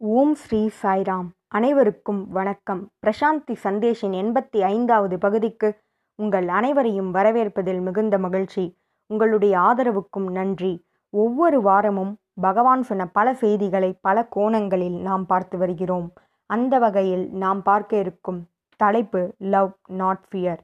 ஓம் ஸ்ரீ சாய்ராம். அனைவருக்கும் வணக்கம். பிரசாந்தி சந்தேஷின் எண்பத்தி ஐந்தாவது பகுதிக்கு உங்கள் அனைவரையும் வரவேற்பதில் மிகுந்த மகிழ்ச்சி. உங்களுடைய ஆதரவுக்கும் நன்றி. ஒவ்வொரு வாரமும் பகவான் சொன்ன பல செய்திகளை பல கோணங்களில் நாம் பார்த்து வருகிறோம். அந்த வகையில் நாம் பார்க்க இருக்கும் தலைப்பு லவ் நாட் ஃபியர்.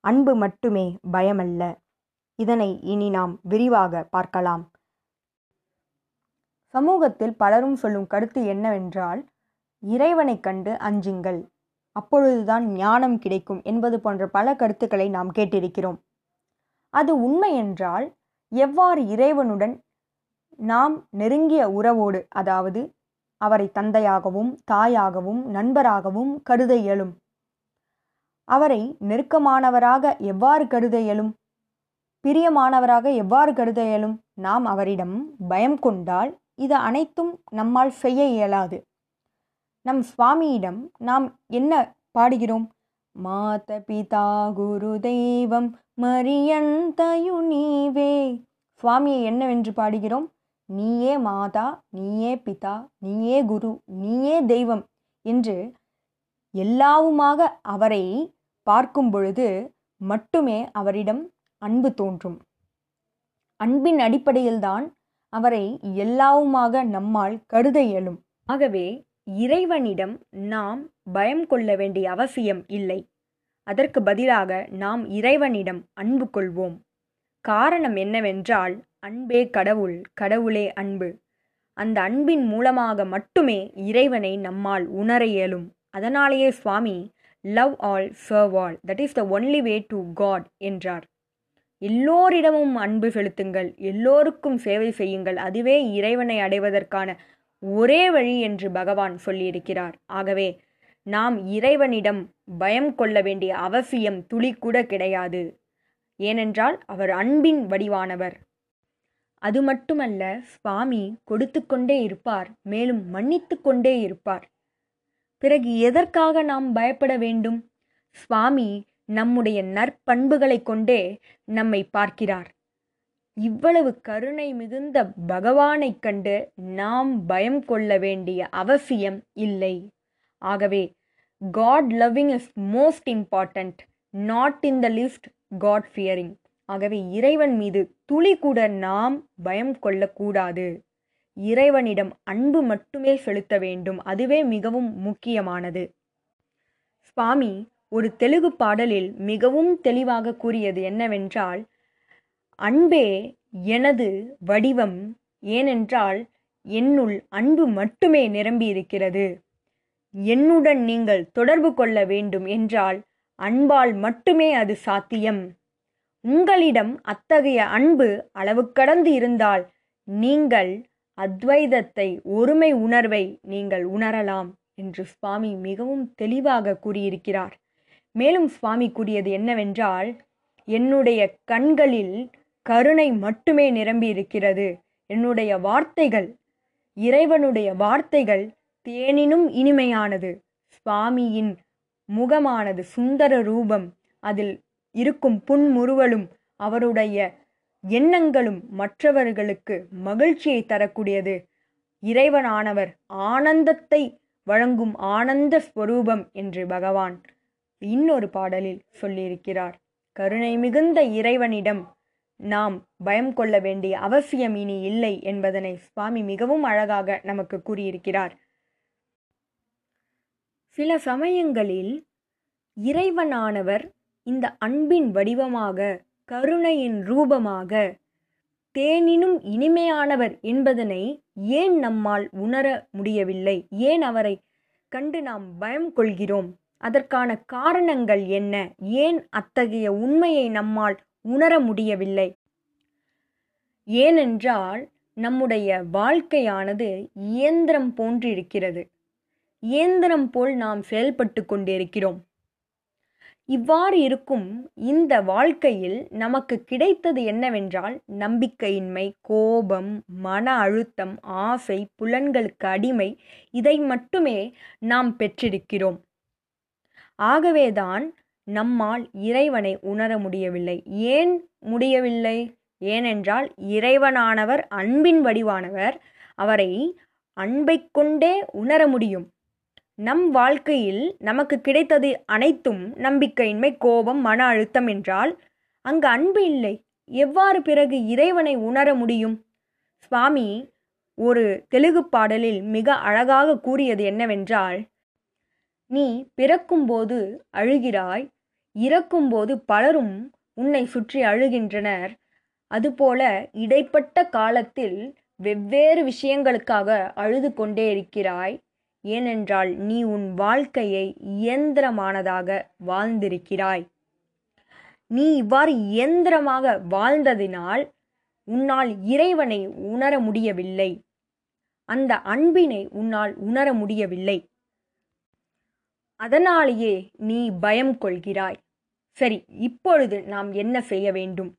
அன்பு மட்டுமே பயமல்ல. இதனை இனி நாம் விரிவாக பார்க்கலாம். சமூகத்தில் பலரும் சொல்லும் கருத்து என்னவென்றால் இறைவனைக் கண்டு அஞ்சுங்கள் அப்பொழுதுதான் ஞானம் கிடைக்கும் என்பது போன்ற பல கருத்துக்களை நாம் கேட்டிருக்கிறோம். அது உண்மை என்றால் எவ்வாறு இறைவனுடன் நாம் நெருங்கிய உறவோடு அதாவது அவரை தந்தையாகவும் தாயாகவும் நண்பராகவும் கருத இயலும்? அவரை நெருக்கமானவராக எவ்வாறு கருத இயலும்? பிரியமானவராக எவ்வாறு கருத இயலும்? நாம் அவரிடம் பயம் கொண்டால் இது அனைத்தும் நம்மால் செய்ய இயலாது. நம் சுவாமியிடம் நாம் என்ன பாடுகிறோம்? மாத பிதா குரு தெய்வம் மரியந்தயு நீவே. சுவாமியை என்னவென்று பாடுகிறோம்? நீயே மாதா நீயே பிதா நீயே குரு நீயே தெய்வம் என்று எல்லாவுமாக அவரை பார்க்கும் பொழுது மட்டுமே அவரிடம் அன்பு தோன்றும். அன்பின் அடிப்படையில்தான் அவரை எல்லாவுமாக நம்மால் கருத இயலும். ஆகவே இறைவனிடம் நாம் பயம் கொள்ள வேண்டிய அவசியம் இல்லை. அதற்கு பதிலாக நாம் இறைவனிடம் அன்பு கொள்வோம். காரணம் என்னவென்றால் அன்பே கடவுள் கடவுளே அன்பு. அந்த அன்பின் மூலமாக மட்டுமே இறைவனை நம்மால் உணர இயலும். அதனாலேயே Swami love all serve all that is the only way to God என்றார். எல்லோரிடமும் அன்பு செலுத்துங்கள் எல்லோருக்கும் சேவை செய்யுங்கள். அதுவே இறைவனை அடைவதற்கான ஒரே வழி என்று பகவான் சொல்லியிருக்கிறார். ஆகவே நாம் இறைவனிடம் பயம் கொள்ள வேண்டிய அவசியம் துளி கூட கிடையாது. ஏனென்றால் அவர் அன்பின் வடிவானவர். அது மட்டுமல்ல சுவாமி கொடுத்து கொண்டே இருப்பார் மேலும் மன்னித்து கொண்டே இருப்பார். பிறகு எதற்காக நாம் பயப்பட வேண்டும்? சுவாமி நம்முடைய நற்பண்புகளை கொண்டே நம்மை பார்க்கிறார். இவ்வளவு கருணை மிகுந்த பகவானைக் கண்டு நாம் பயம் கொள்ள வேண்டிய அவசியம் இல்லை. ஆகவே God loving is most important not in the list God fearing ஆகவே இறைவன் மீது துளி கூட நாம் பயம் கொள்ளக்கூடாது. இறைவனிடம் அன்பு மட்டுமே செலுத்த வேண்டும். அதுவே மிகவும் முக்கியமானது. சுவாமி ஒரு தெலுங்கு பாடலில் மிகவும் தெளிவாக கூறியது என்னவென்றால் அன்பே எனது வடிவம் ஏனென்றால் என்னுள் அன்பு மட்டுமே நிரம்பி இருக்கிறது என்னுடன் நீங்கள் தொடர்பு கொள்ள வேண்டும் என்றால் அன்பால் மட்டுமே அது சாத்தியம். உங்களிடம் அத்தகைய அன்பு அளவு கடந்து இருந்தால் நீங்கள் அத்வைதத்தை ஒருமை உணர்வை நீங்கள் உணரலாம் என்று சுவாமி மிகவும் தெளிவாக கூறியிருக்கிறார். மேலும் சுவாமி கூறியது என்னவென்றால் என்னுடைய கண்களில் கருணை மட்டுமே நிரம்பி இருக்கிறது என்னுடைய வார்த்தைகள் இறைவனுடைய வார்த்தைகள் தேனினும் இனிமையானது. சுவாமியின் முகமானது சுந்தர ரூபம். அதில் இருக்கும் புன்முறுவலும் அவருடைய எண்ணங்களும் மற்றவர்களுக்கு மகிழ்ச்சியை தரக்கூடியது. இறைவனானவர் ஆனந்தத்தை வழங்கும் ஆனந்த ஸ்வரூபம் என்று பகவான் இன்னொரு பாடலில் சொல்லியிருக்கிறார். கருணை மிகுந்த இறைவனிடம் நாம் பயம் கொள்ள வேண்டிய அவசியம் இனி இல்லை என்பதனை சுவாமி மிகவும் அழகாக நமக்கு கூறியிருக்கிறார். சில சமயங்களில் இறைவனானவர் இந்த அன்பின் வடிவமாக கருணையின் ரூபமாக தேனினும் இனிமையானவர் என்பதனை ஏன் நம்மால் உணர முடியவில்லை? ஏன் அவரை கண்டு நாம் பயம் கொள்கிறோம்? அதற்கான காரணங்கள் என்ன? ஏன் அத்தகைய உண்மையை நம்மால் உணர முடியவில்லை? ஏனென்றால் நம்முடைய வாழ்க்கையானது இயந்திரம் போன்றிருக்கிறது. இயந்திரம் போல் நாம் செயல்பட்டு கொண்டிருக்கிறோம். இவ்வாறு இருக்கும் இந்த வாழ்க்கையில் நமக்கு கிடைத்தது என்னவென்றால் நம்பிக்கையின்மை கோபம் மன அழுத்தம் ஆசை புலன்களுக்கு அடிமை இதை மட்டுமே நாம் பெற்றிருக்கிறோம். ஆகவேதான் நம்மால் இறைவனை உணர முடியவில்லை. ஏன் முடியவில்லை? ஏனென்றால் இறைவனானவர் அன்பின் வடிவானவர் அவரை அன்பை கொண்டே உணர முடியும். நம் வாழ்க்கையில் நமக்கு கிடைத்தது அனைத்தும் நம்பிக்கையின்மை கோபம் மன அழுத்தம் என்றால் அங்கு அன்பு இல்லை. எவ்வாறு பிறகு இறைவனை உணர முடியும்? சுவாமி ஒரு தெலுங்கு பாடலில் மிக அழகாக கூறியது என்னவென்றால் நீ பிறக்கும்போது அழுகிறாய் இறக்கும்போது பலரும் உன்னை சுற்றி அழுகின்றனர். அதுபோல இடைப்பட்ட காலத்தில் வெவ்வேறு விஷயங்களுக்காக அழுது கொண்டே இருக்கிறாய். ஏனென்றால் நீ உன் வாழ்க்கையை இயந்திரமானதாக வாழ்ந்திருக்கிறாய். நீ இவ்வாறு இயந்திரமாக வாழ்ந்ததினால் உன்னால் இறைவனை உணர முடியவில்லை. அந்த அன்பினை உன்னால் உணர முடியவில்லை. அதனாலேயே நீ பயம் கொள்கிறாய். சரி இப்பொழுது நாம் என்ன செய்ய வேண்டும்?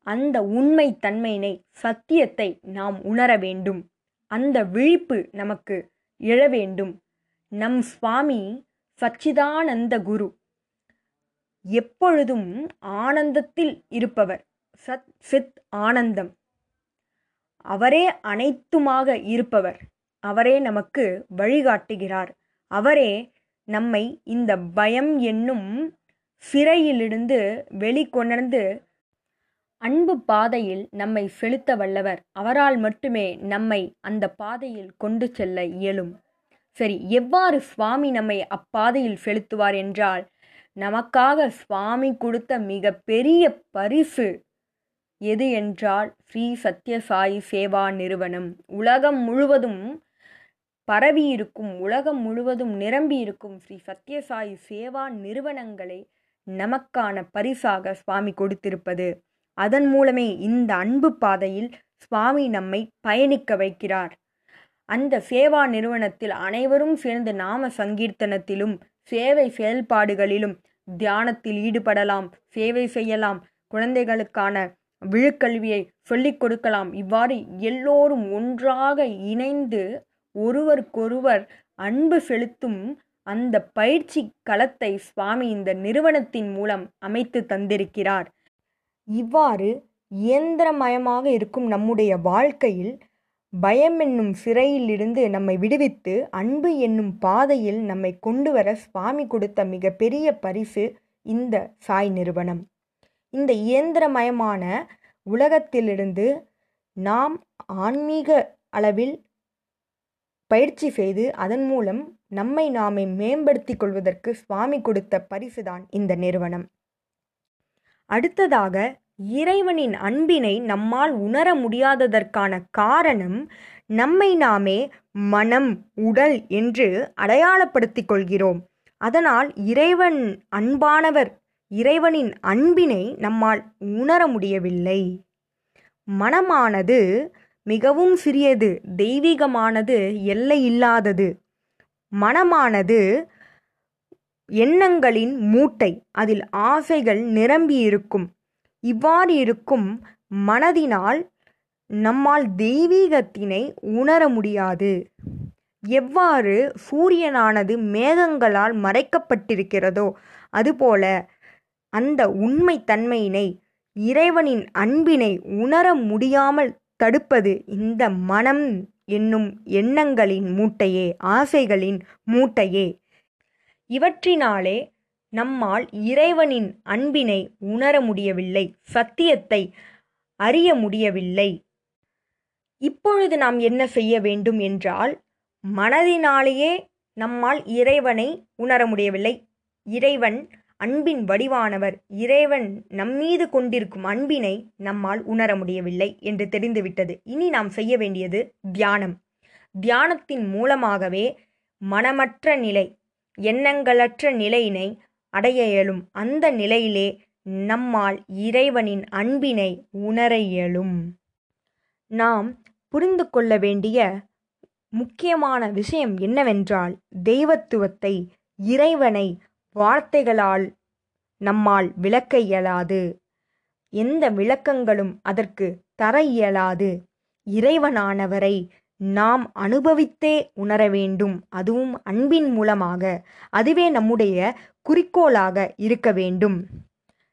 அந்த உண்மை தன்மையினை சத்தியத்தை நாம் உணர வேண்டும். அந்த விழிப்பு நமக்கு எழ வேண்டும். நம் சுவாமி சச்சிதானந்த குரு எப்பொழுதும் ஆனந்தத்தில் இருப்பவர். சத் சித் ஆனந்தம். அவரே அனைத்துமாக இருப்பவர். அவரே நமக்கு வழிகாட்டுகிறார். அவரே நம்மை இந்த பயம் என்னும் சிறையிலிருந்து வெளிக்கொணர்ந்து அன்பு பாதையில் நம்மை செலுத்த வல்லவர். அவரால் மட்டுமே நம்மை அந்த பாதையில் கொண்டு செல்ல இயலும். சரி எவ்வாறு சுவாமி நம்மை அப்பாதையில் செலுத்துவார் என்றால் நமக்காக சுவாமி கொடுத்த மிக பெரிய பரிசு எது என்றால் ஸ்ரீ சத்யசாயி சேவா நிறுவனம். உலகம் முழுவதும் பரவியிருக்கும் உலகம் முழுவதும் நிரம்பி இருக்கும் ஸ்ரீ சத்யசாயி சேவா நிறுவனங்களை நமக்கான பரிசாக சுவாமி கொடுத்திருப்பது. அதன் மூலமே இந்த அன்பு பாதையில் சுவாமி நம்மை பயணிக்க வைக்கிறார். அந்த சேவா நிறுவனத்தில் அனைவரும் சேர்ந்து நாம சங்கீர்த்தனத்திலும் சேவை செயல்பாடுகளிலும் தியானத்தில் ஈடுபடலாம் சேவை செய்யலாம் குழந்தைகளுக்கான விழுக்கல்வியை சொல்லிக் கொடுக்கலாம். இவ்வாறு எல்லோரும் ஒன்றாக இணைந்து ஒருவருக்கொருவர் அன்பு செலுத்தும் அந்த பயிற்சி களத்தை சுவாமி இந்த நிறுவனத்தின் மூலம் அமைத்து தந்திருக்கிறார். இவ்வாறு இயந்திரமயமாக இருக்கும் நம்முடைய வாழ்க்கையில் பயம் என்னும் சிறையிலிருந்து நம்மை விடுவித்து அன்பு என்னும் பாதையில் நம்மை கொண்டு வர சுவாமி கொடுத்த மிகப்பெரிய பரிசு இந்த சாய் நிறுவனம். இந்த இயந்திரமயமான உலகத்திலிருந்து நாம் ஆன்மீக அளவில் பயிற்சி செய்து அதன் மூலம் நம்மை நாமே மேம்படுத்திக் கொள்வதற்கு சுவாமி கொடுத்த பரிசுதான் இந்த நிறுவனம். அடுத்ததாக இறைவனின் அன்பினை நம்மால் உணர முடியாததற்கான காரணம் நம்மை நாமே மனம் உடல் என்று அடையாளப்படுத்திக் கொள்கிறோம். அதனால் இறைவன் அன்பானவர் இறைவனின் அன்பினை நம்மால் உணர முடியவில்லை. மனமானது மிகவும் சிறியது தெய்வீகமானது எல்லை இல்லாதது. மனமானது எண்ணங்களின் மூட்டை அதில் ஆசைகள் நிரம்பி இருக்கும் இவ்வாறு இருக்கும் மனதினால் நம்மால் தெய்வீகத்தினை உணர முடியாது. எவ்வாறு சூரியனானது மேகங்களால் மறைக்கப்பட்டிருக்கிறதோ அதுபோல அந்த உண்மை தன்மையினை இறைவனின் அன்பினை உணர முடியாமல் தடுப்பது இந்த மனம் என்னும் எண்ணங்களின் மூட்டையே ஆசைகளின் மூட்டையே. இவற்றினாலே நம்மால் இறைவனின் அன்பினை உணர முடியவில்லை சத்தியத்தை அறிய முடியவில்லை. இப்பொழுது நாம் என்ன செய்ய வேண்டும் என்றால் மனதினாலேயே நம்மால் இறைவனை உணர முடியவில்லை. இறைவன் அன்பின் வடிவானவர் இறைவன் நம்மீது கொண்டிருக்கும் அன்பினை நம்மால் உணர முடியவில்லை என்று தெரிந்துவிட்டது. இனி நாம் செய்ய வேண்டியது தியானம். தியானத்தின் மூலமாகவே மனமற்ற நிலை எண்ணங்களற்ற நிலையினை அடைய இயலும். அந்த நிலையிலே நம்மால் இறைவனின் அன்பினை உணர இயலும். நாம் புரிந்து கொள்ள வேண்டிய முக்கியமான விஷயம் என்னவென்றால் தெய்வத்துவத்தை இறைவனை வார்த்தைகளால் நம்மால் விளக்க இயலாது. எந்த விளக்கங்களும் அதற்கு தர இயலாது. இறைவனானவரை நாம் அனுபவித்தே உணர வேண்டும். அதுவும் அன்பின் மூலமாக. அதுவே நம்முடைய குறிக்கோளாக இருக்க வேண்டும்.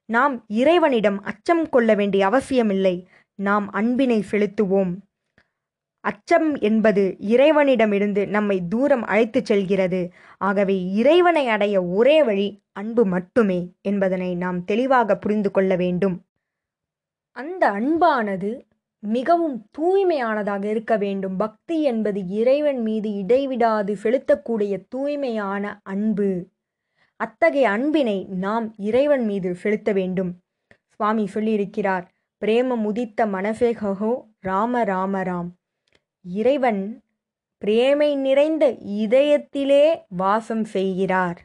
நாம் இறைவனிடம் அச்சம் கொள்ள வேண்டிய அவசியமில்லை. நாம் அன்பினை செலுத்துவோம். அச்சம் என்பது இறைவனிடமிருந்து நம்மை தூரம் அழைத்துச் செல்கிறது. ஆகவே இறைவனை அடைய ஒரே வழி அன்பு மட்டுமே என்பதனை நாம் தெளிவாக புரிந்து கொள்ள வேண்டும். அந்த அன்பானது மிகவும் தூய்மையானதாக இருக்க வேண்டும். பக்தி என்பது இறைவன் மீது இடைவிடாது செலுத்தக்கூடிய தூய்மையான அன்பு. அத்தகைய அன்பினை நாம் இறைவன் மீது செலுத்த வேண்டும். சுவாமி சொல்லியிருக்கிறார் பிரேம முதித்த மனசேகோ ராம ராம ராம். இறைவன் பிரேமை நிறைந்த இதயத்திலே வாசம் செய்கிறார்.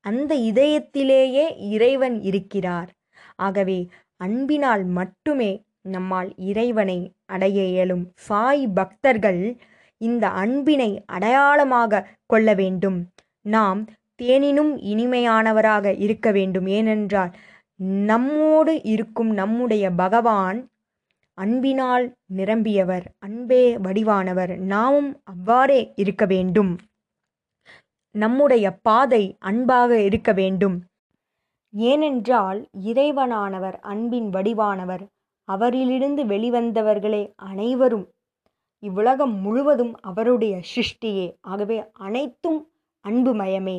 அந்த இதயத்திலேயே இறைவன் இருக்கிறார். ஆகவே அன்பினால் மட்டுமே நம்மால் இறைவனை அடைய இயலும். சாய் பக்தர்கள் இந்த அன்பினை அடையாளமாக கொள்ள வேண்டும். நாம் தேனினும் இனிமையானவராக இருக்க வேண்டும். ஏனென்றால் நம்மோடு இருக்கும் நம்முடைய பகவான் அன்பினால் நிரம்பியவர் அன்பே வடிவானவர். நாமும் அவ்வாறே இருக்க வேண்டும். நம்முடைய பாதை அன்பாக இருக்க வேண்டும். ஏனென்றால் இறைவனானவர் அன்பின் வடிவானவர். அவரிலிருந்து வெளிவந்தவர்களே அனைவரும். இவ்வுலகம் முழுவதும் அவருடைய சிருஷ்டியே. ஆகவே அனைத்தும் அன்புமயமே.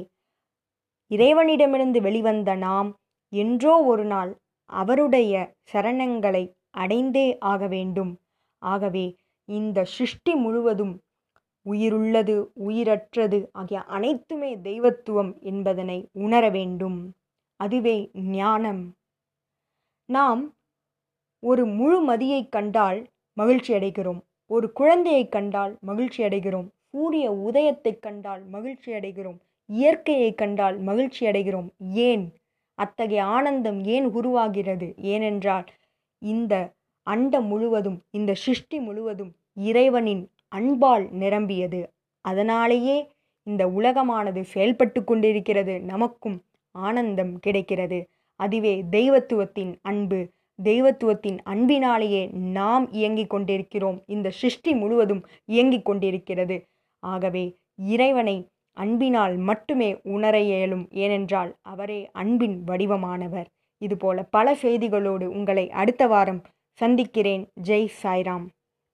இறைவனிடமிருந்து வெளிவந்த நாம் என்றோ ஒரு நாள் அவருடைய சரணங்களை அடைந்தே ஆக வேண்டும். ஆகவே இந்த சிருஷ்டி முழுவதும் உயிருள்ளது உயிரற்றது ஆகிய அனைத்துமே தெய்வத்துவம் என்பதனை உணர வேண்டும். அதுவே ஞானம். நாம் ஒரு முழு மதியை கண்டால் மகிழ்ச்சி அடைகிறோம். ஒரு குழந்தையை கண்டால் மகிழ்ச்சி அடைகிறோம். சூரிய உதயத்தை கண்டால் மகிழ்ச்சி அடைகிறோம். இயற்கையை கண்டால் மகிழ்ச்சி அடைகிறோம். ஏன்? அத்தகைய ஆனந்தம் ஏன் உருவாகிறது? ஏனென்றால் இந்த அண்டம் முழுவதும் இந்த சிருஷ்டி முழுவதும் இறைவனின் அன்பால் நிரம்பியது. அதனாலேயே இந்த உலகமானது செயல்பட்டு கொண்டிருக்கிறது. நமக்கும் ஆனந்தம் கிடைக்கிறது. அதுவே தெய்வத்துவத்தின் அன்பு. தெய்வத்துவத்தின் அன்பினாலேயே நாம் இயங்கிக் கொண்டிருக்கிறோம். இந்த சிருஷ்டி முழுவதும் இயங்கிக் கொண்டிருக்கிறது. ஆகவே இறைவனை அன்பினால் மட்டுமே உணர இயலும். ஏனென்றால் அவரே அன்பின் வடிவமானவர். இதுபோல பல செய்திகளோடு உங்களை அடுத்த வாரம் சந்திக்கிறேன். ஜெய் சாய்ராம்.